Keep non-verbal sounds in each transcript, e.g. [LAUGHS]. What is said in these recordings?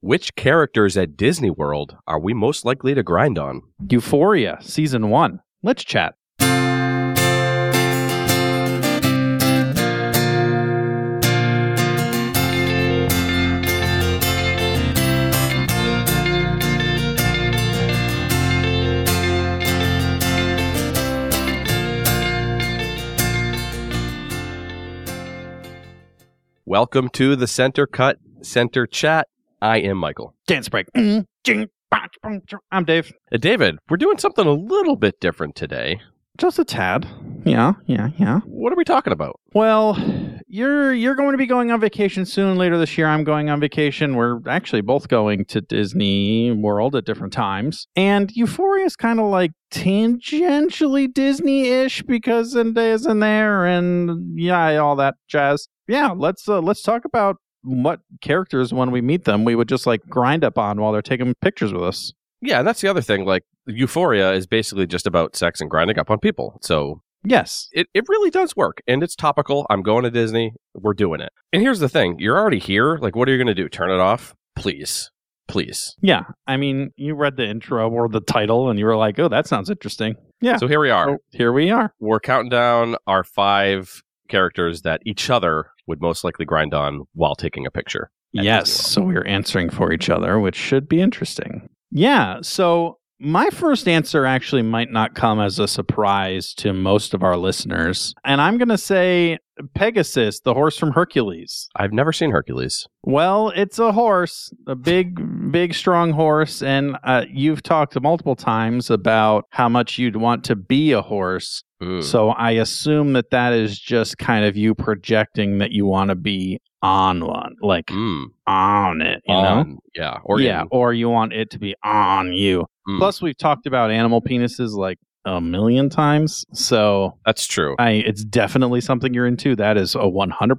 Which characters at Disney World are we most likely to grind on? Euphoria, season one. Let's chat. Welcome to the Center Cut Center Chat. I am Michael. Dance break. Mm, I'm Dave. Uh, David, we're doing something a little bit different today. Just a tad. Yeah, yeah, yeah. What are we talking about? Well, you're you're going to be going on vacation soon. Later this year, I'm going on vacation. We're actually both going to Disney World at different times. And Euphoria is kind of like tangentially Disney-ish because Zendaya's in there, and yeah, all that jazz. Yeah, let's uh, let's talk about what characters when we meet them we would just like grind up on while they're taking pictures with us. Yeah, and that's the other thing. Like, Euphoria is basically just about sex and grinding up on people. So Yes. it, it really does work and it's topical. I'm going to Disney. We're doing it. And here's the thing you're already here. Like, what are you going to do? Turn it off? Please. Please. Yeah. I mean, you read the intro or the title and you were like, "Oh, that sounds interesting." Yeah. So here we are. So here we are. We're counting down our five characters that each other would most likely grind on while taking a picture. Yes. So we're answering for each other, which should be interesting. Yeah. So my first answer actually might not come as a surprise to most of our listeners. And I'm going to say Pegasus, the horse from Hercules. I've never seen Hercules. Well, it's a horse, a big, big, strong horse. And uh, you've talked multiple times about how much you'd want to be a horse. Mm. So I assume that that is just kind of you projecting that you want to be on one, like Mm. on it, you know? Yeah. Or yeah, in. or you want it to be on you. Mm. Plus, we've talked about animal penises like a million times, so That's true. I it's definitely something you're into. That is a 100.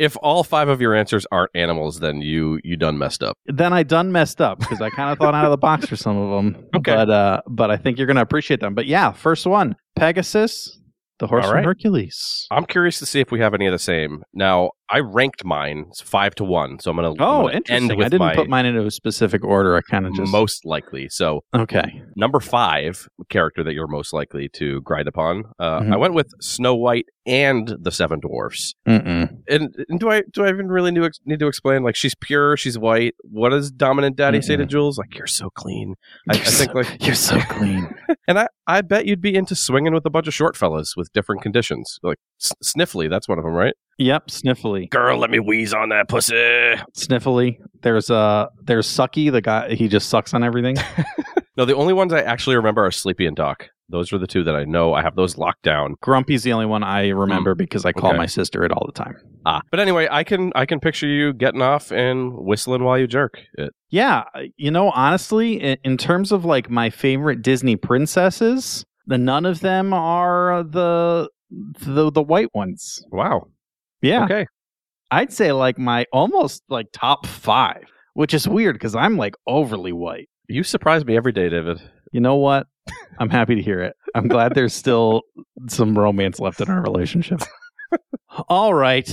If all five of your answers aren't animals, then you you done messed up. Then I done messed up because I kind of thought out of the box for some of them. [LAUGHS] Okay. but uh, but I think you're gonna appreciate them. But yeah, first one, Pegasus, the horse All from. Hercules. I'm curious to see if we have any of the same. Now, I ranked mine it's five to one, so I'm gonna, I'm Oh, gonna interesting. I didn't my put mine into a specific order. I kind of just most likely. So okay. number five character that you're most likely to grind upon. Uh, Mhm. I went with Snow White and the Seven Dwarfs. Mm-mm. And, and do I do I even really need, need to explain? Like she's pure, she's white. What does dominant daddy say to Jules? Like you're so clean. I, I think so- like [LAUGHS] you're so clean. [LAUGHS] and I I bet you'd be into swinging with a bunch of short fellas with different conditions. Like S- Sniffly, that's one of them, right? Yep, sniffly. Girl, let me wheeze on that pussy. Sniffly. There's uh there's Sucky, the guy he just sucks on everything. [LAUGHS] No, the only ones I actually remember are Sleepy and Doc. Those are the two that I know. I have those locked down. Grumpy's the only one I remember because I call Okay. my sister it all the time. Ah, but anyway, I can I can picture you getting off and whistling while you jerk it. Yeah, you know, honestly, in, in terms of like my favorite Disney princesses, the none of them are the the the white ones. Wow. Yeah, Okay. I'd say like my almost like top 5, which is weird cuz I'm like overly white. You surprise me every day, David. You know what? I'm happy to hear it. I'm glad there's still some romance left in our relationship. [LAUGHS] All right.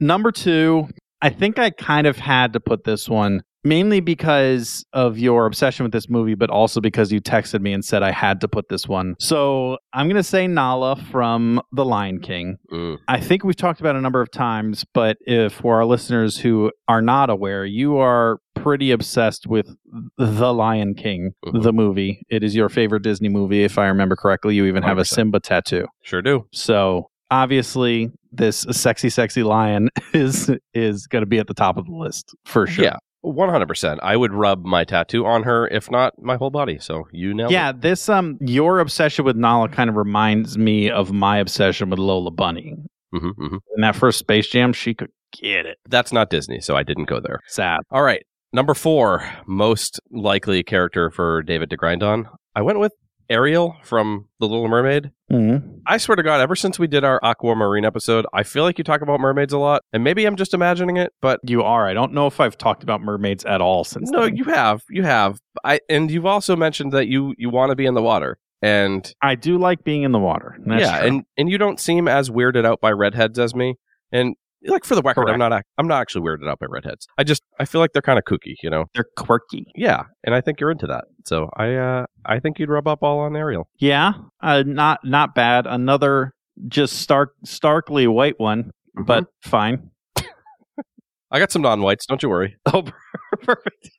Number two, I think I kind of had to put this one mainly because of your obsession with this movie, but also because you texted me and said I had to put this one. So I'm going to say Nala from The Lion King. Mm. I think we've talked about it a number of times, but if for our listeners who are not aware, you are pretty obsessed with The Lion King, Mhm. the movie. It is your favorite Disney movie, if I remember correctly. You even have a Simba tattoo. Sure do. So obviously, this sexy, sexy lion [LAUGHS] is is going to be at the top of the list for sure. Yeah. One hundred percent. I would rub my tattoo on her, if not my whole body. So you know. Yeah, it. this um your obsession with Nala kind of reminds me of my obsession with Lola Bunny. hmm hmm In that first Space Jam, she could get it. That's not Disney, so I didn't go there. Sad. All right. Number four, most likely character for David to grind on. I went with Ariel from The Little Mermaid. Mhm. I swear to God, ever since we did our Aquamarine episode, I feel like you talk about mermaids a lot, and maybe I'm just imagining it, but You are. I don't know if I've talked about mermaids at all since. no, then. you have, you have. I and you've also mentioned that you you want to be in the water, and I do like being in the water. That's yeah, true. and and you don't seem as weirded out by redheads as me, and like for the record, Correct. I'm not. I'm not actually weirded out by redheads. I just I feel like they're kind of kooky, you know. They're quirky. Yeah, and I think you're into that. So I uh I think you'd rub up all on Ariel. Yeah, uh, not not bad. Another just stark starkly white one, but fine. [LAUGHS] I got some non-whites. Don't you worry. Oh, [LAUGHS] perfect.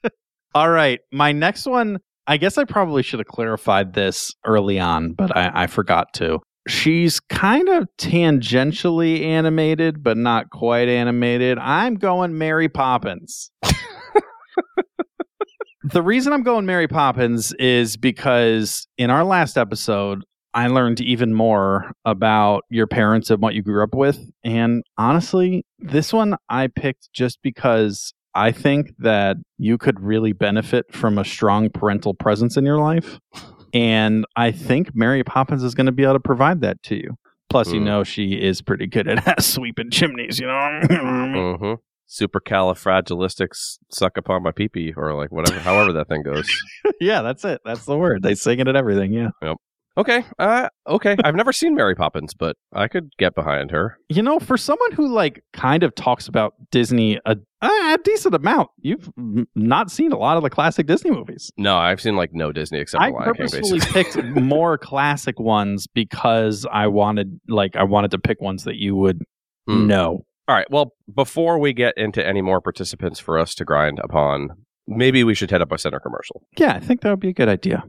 All right. My next one, I guess I probably should have clarified this early on, but I, I forgot to. She's kind of tangentially animated, but not quite animated. I'm going Mary Poppins. [LAUGHS] the reason I'm going Mary Poppins is because in our last episode, I learned even more about your parents and what you grew up with. And honestly, this one I picked just because I think that you could really benefit from a strong parental presence in your life. And I think Mary Poppins is going to be able to provide that to you. Plus, you Hmm. know, she is pretty good at [LAUGHS] sweeping chimneys, you know? Mm-hmm. Supercalifragilistics suck upon my peepee, or like whatever, however that thing goes. [LAUGHS] yeah, that's it. That's the word. They sing it at everything. Yeah. Okay, uh, okay. I've never seen Mary Poppins, but I could get behind her. You know, for someone who like kind of talks about Disney a, a decent amount, you've m- not seen a lot of the classic Disney movies. No, I've seen like no Disney except I for Lion King. purposefully Basically, picked more [LAUGHS] classic ones because I wanted, like, I wanted to pick ones that you would Hmm. know. All right. Well, before we get into any more participants for us to grind upon, maybe we should head up a center commercial. Yeah, I think that would be a good idea.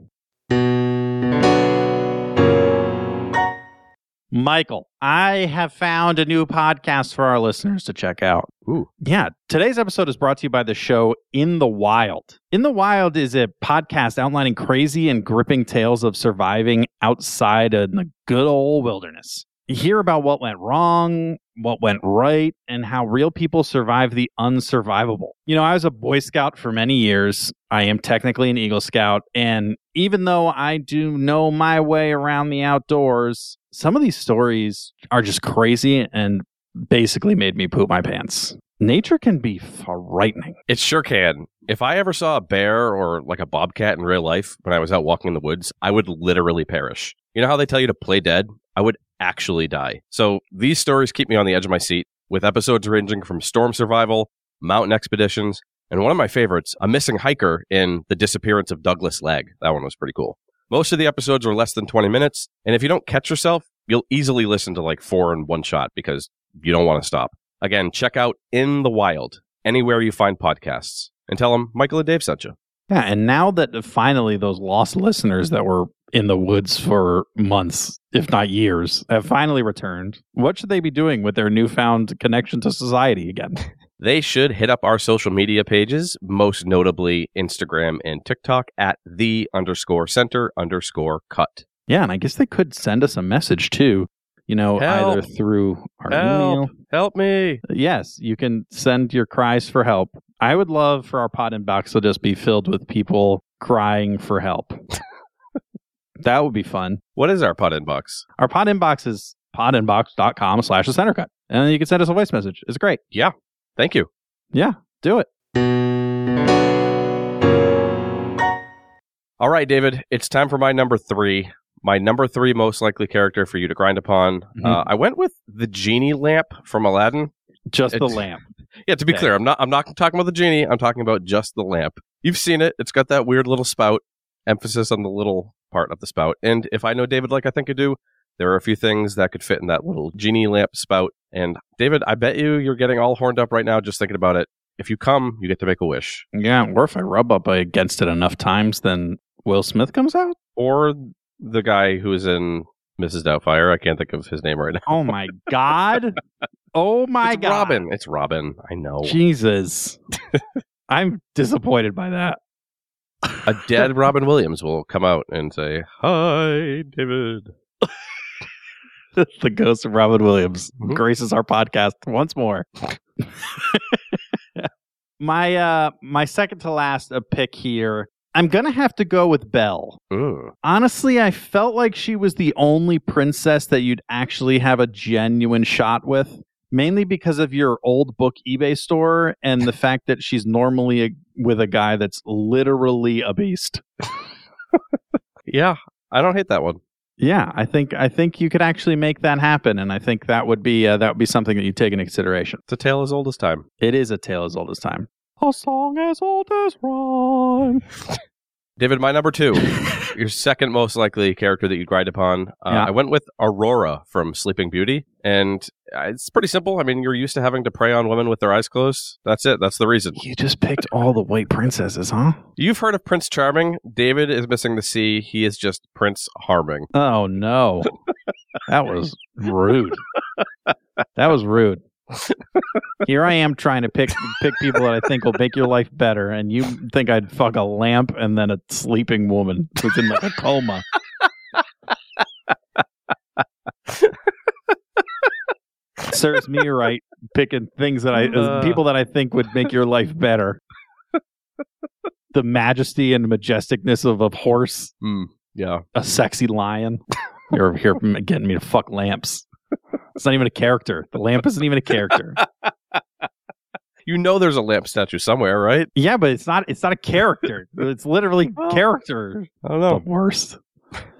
Michael, I have found a new podcast for our listeners to check out. Ooh. Yeah, today's episode is brought to you by the show In the Wild. In the Wild is a podcast outlining crazy and gripping tales of surviving outside in the good old wilderness. You hear about what went wrong, what went right, and how real people survive the unsurvivable. You know, I was a Boy Scout for many years. I am technically an Eagle Scout. And even though I do know my way around the outdoors, some of these stories are just crazy and basically made me poop my pants. Nature can be frightening. It sure can. If I ever saw a bear or like a bobcat in real life when I was out walking in the woods, I would literally perish. You know how they tell you to play dead? I would actually die. So these stories keep me on the edge of my seat, with episodes ranging from storm survival, mountain expeditions, and one of my favorites, a missing hiker in The Disappearance of Douglas Legg. That one was pretty cool. Most of the episodes are less than 20 minutes, and if you don't catch yourself, you'll easily listen to like four in one shot because you don't want to stop. Again, check out In the Wild anywhere you find podcasts and tell them Michael and Dave sent you. Yeah, and now that finally those lost listeners that were in the woods for months, if not years, have finally returned, what should they be doing with their newfound connection to society again? [LAUGHS] They should hit up our social media pages, most notably Instagram and TikTok at the underscore center underscore cut. Yeah, and I guess they could send us a message too, you know, Help. either through our Help. email. Help me. Yes, you can send your cries for help. I would love for our pod inbox to just be filled with people crying for help. [LAUGHS] that would be fun. What is our pod inbox? Our pod inbox is podinbox.com slash the center cut. And you can send us a voice message. It's great. Thank you. Yeah, do it. All right, David, it's time for my number three. My number three most likely character for you to grind upon. Mhm. Uh, I went with the genie lamp from Aladdin. Just the lamp. Yeah, to be Okay. clear, I'm not. I'm not talking about the genie. I'm talking about just the lamp. You've seen it. It's got that weird little spout. Emphasis on the little part of the spout. And if I know David like I think I do, there are a few things that could fit in that little genie lamp spout. And David, I bet you you're getting all horned up right now just thinking about it. If you come, you get to make a wish. Yeah, or if I rub up against it enough times, then Will Smith comes out. Or the guy who's in Mrs. Doubtfire. I can't think of his name right now. Oh my God. Oh [LAUGHS] my it's God. Robin. It's Robin. I know. Jesus. [LAUGHS] I'm disappointed by that. a dead Robin Williams will come out and say, "Hi, David." [LAUGHS] [LAUGHS] the ghost of Robin Williams Mhm. graces our podcast once more. [LAUGHS] my uh my second to last pick here. I'm gonna have to go with Belle. Ooh. Honestly, I felt like she was the only princess that you'd actually have a genuine shot with. Mainly because of your old book eBay store and the fact that she's normally a, with a guy that's literally a beast. [LAUGHS] Yeah, I don't hate that one. Yeah, I think I think you could actually make that happen, and I think that would be uh, that would be something that you take into consideration. It's a tale as old as time. It is a tale as old as time. A song as old as rhyme. [LAUGHS] David, my number two, [LAUGHS] your second most likely character that you'd grind upon. Uh, Yeah. I went with Aurora from Sleeping Beauty, and uh, it's pretty simple. I mean, you're used to having to prey on women with their eyes closed. That's it. That's the reason. You just picked all the white princesses, huh? You've heard of Prince Charming. David is missing the C. He is just Prince Harming. Oh no, [LAUGHS] that was rude. That was rude. [LAUGHS] Here I am trying to pick pick people that I think will make your life better, and you think I'd fuck a lamp and then a sleeping woman who's in like a coma. [LAUGHS] Serves me right picking things that I Uh. people that I think would make your life better. The majesty and majesticness of a horse Hmm. yeah. a sexy lion. You're here getting me to fuck lamps. It's not even a character. The lamp isn't even a character. [LAUGHS] You know there's a lamp statue somewhere, right? Yeah, but it's not. It's not a character. [LAUGHS] It's literally Well- character. I don't The know. worst.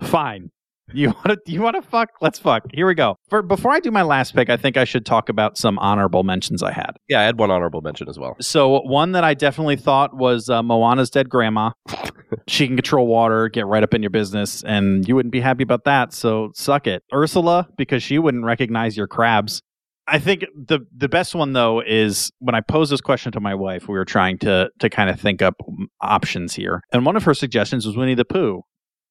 Fine. You [LAUGHS] want to? You want to fuck? Let's fuck. Here we go. For before I do my last pick, I think I should talk about some honorable mentions I had. Yeah, I had one honorable mention as well. So one that I definitely thought was uh, Moana's dead grandma. [LAUGHS] she can control water, get right up in your business, and you wouldn't be happy about that. So suck it, Ursula, because she wouldn't recognize your crabs. I think the the best one though is when I posed this question to my wife. We were trying to to kind of think up options here, and one of her suggestions was Winnie the Pooh.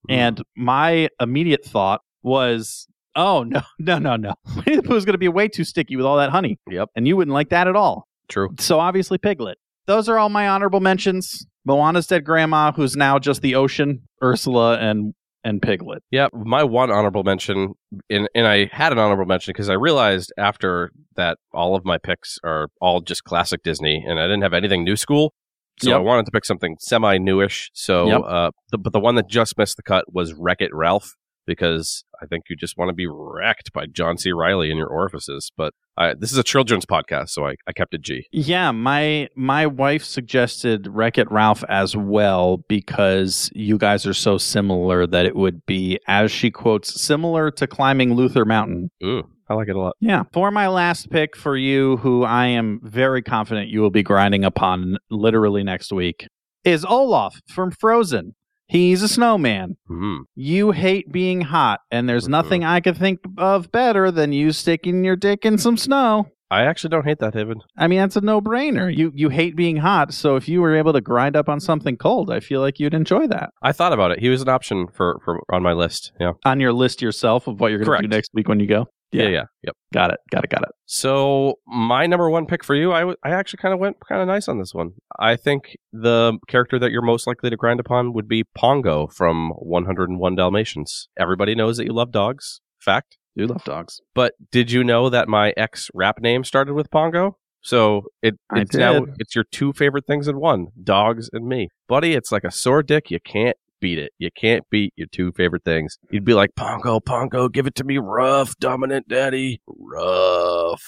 Hmm. And my immediate thought was, oh, [LAUGHS] no, no, no, no. Winnie the Pooh is going to be way too sticky with all that honey. Yep. And you wouldn't like that at all. True. So obviously, Piglet. Those are all my honorable mentions. Moana's dead grandma, who's now just the ocean, Ursula, and and Piglet. Yeah, my one honorable mention, and, and I had an honorable mention because I realized after that all of my picks are all just classic Disney, and I didn't have anything new school. So Yep. I wanted to pick something semi newish. So, Yep. uh, the, but the one that just missed the cut was Wreck It Ralph because I think you just want to be wrecked by John C. Reilly in your orifices. But I, this is a children's podcast, so I, I kept it G. Yeah, my my wife suggested Wreck It Ralph as well because you guys are so similar that it would be, as she quotes, similar to climbing Luther Mountain. Ooh, I like it a lot. Yeah. For my last pick for you, who I am very confident you will be grinding upon literally next week, is Olaf from Frozen. He's a snowman. Hmm. You hate being hot, and there's Mhm. nothing I could think of better than you sticking your dick in some snow. I actually don't hate that, David. I mean, that's a no-brainer. You you hate being hot, so if you were able to grind up on something cold, I feel like you'd enjoy that. I thought about it. He was an option for, for on my list. Yeah. On your list yourself of what you're going to do next week when you go. Yeah. Yeah. Yeah. Yep. Got it. Got it. Got it. So my number one pick for you, I, w- I actually kind of went kind of nice on this one. I think the character that you're most likely to grind upon would be Pongo from 101 Dalmatians. Everybody knows that you love dogs. Fact. Do love dogs. But did you know that my ex rap name started with Pongo? So it, it's now it's your two favorite things in one: dogs and me, buddy. It's like a sore dick. You can't beat it. You can't beat your two favorite things. You'd be like Pongo, Pongo, give it to me rough, dominant, daddy, rough,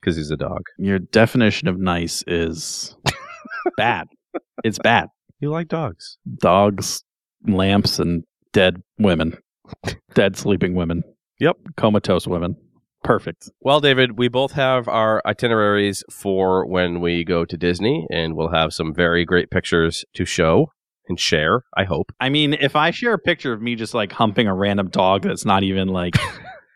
because he's a dog. Your definition of nice is [LAUGHS] bad. It's bad. You like dogs. Dogs, lamps, and dead women. dead sleeping women. Yep. Comatose women. Perfect. Well, David, we both have our itineraries for when we go to Disney, and we'll have some very great pictures to show and share. I hope. I mean, if I share a picture of me just like humping a random dog that's not even like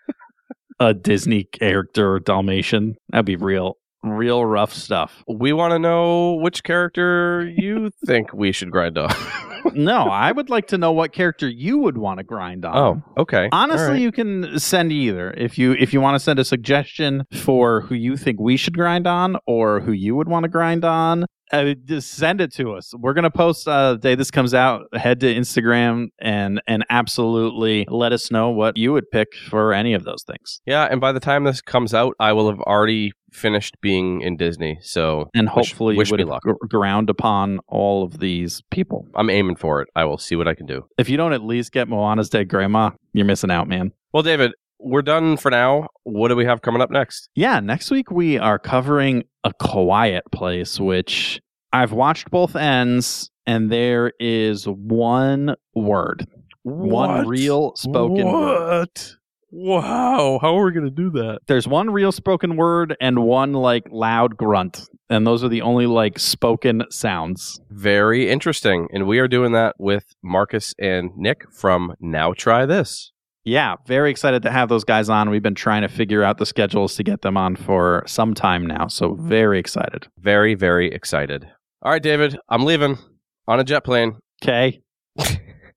[LAUGHS] a Disney character or Dalmatian, that'd be real, real rough stuff. We want to know which character you think we should grind on. [LAUGHS] No, I would like to know what character you would want to grind on. oh, okay. Honestly, right. you can send either. If you if you want to send a suggestion for who you think we should grind on or who you would want to grind on, uh, just send it to us. We're gonna post uh, the day this comes out. Head to Instagram and and absolutely let us know what you would pick for any of those things. yeah, and by the time this comes out, I will have already finished being in Disney. So And hopefully, wish you me luck. gr- ground upon all of these people. I'm aiming for it. I will see what I can do. If you don't at least get Moana's dead grandma, you're missing out, man. Well, David, we're done for now. What do we have coming up next? Yeah, next week we are covering A Quiet Place, which I've watched both ends, and there is one word, one real spoken word. What? Wow. How are we going to do that? There's one real spoken word and one like loud grunt. And those are the only like spoken sounds. Very interesting. And we are doing that with Marcus and Nick from Now Try This. Yeah, very excited to have those guys on. We've been trying to figure out the schedules to get them on for some time now. So mm-hmm. very excited. Very, very excited. All right, David, I'm leaving on a jet plane. Okay. [LAUGHS]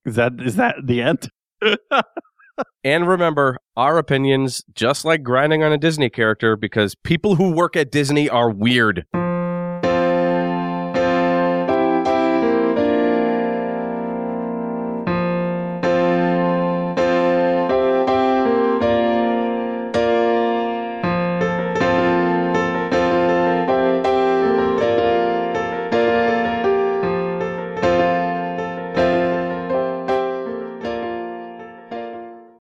is that is that the end? [LAUGHS] And remember, our opinions, just like grinding on a Disney character, because people who work at Disney are weird.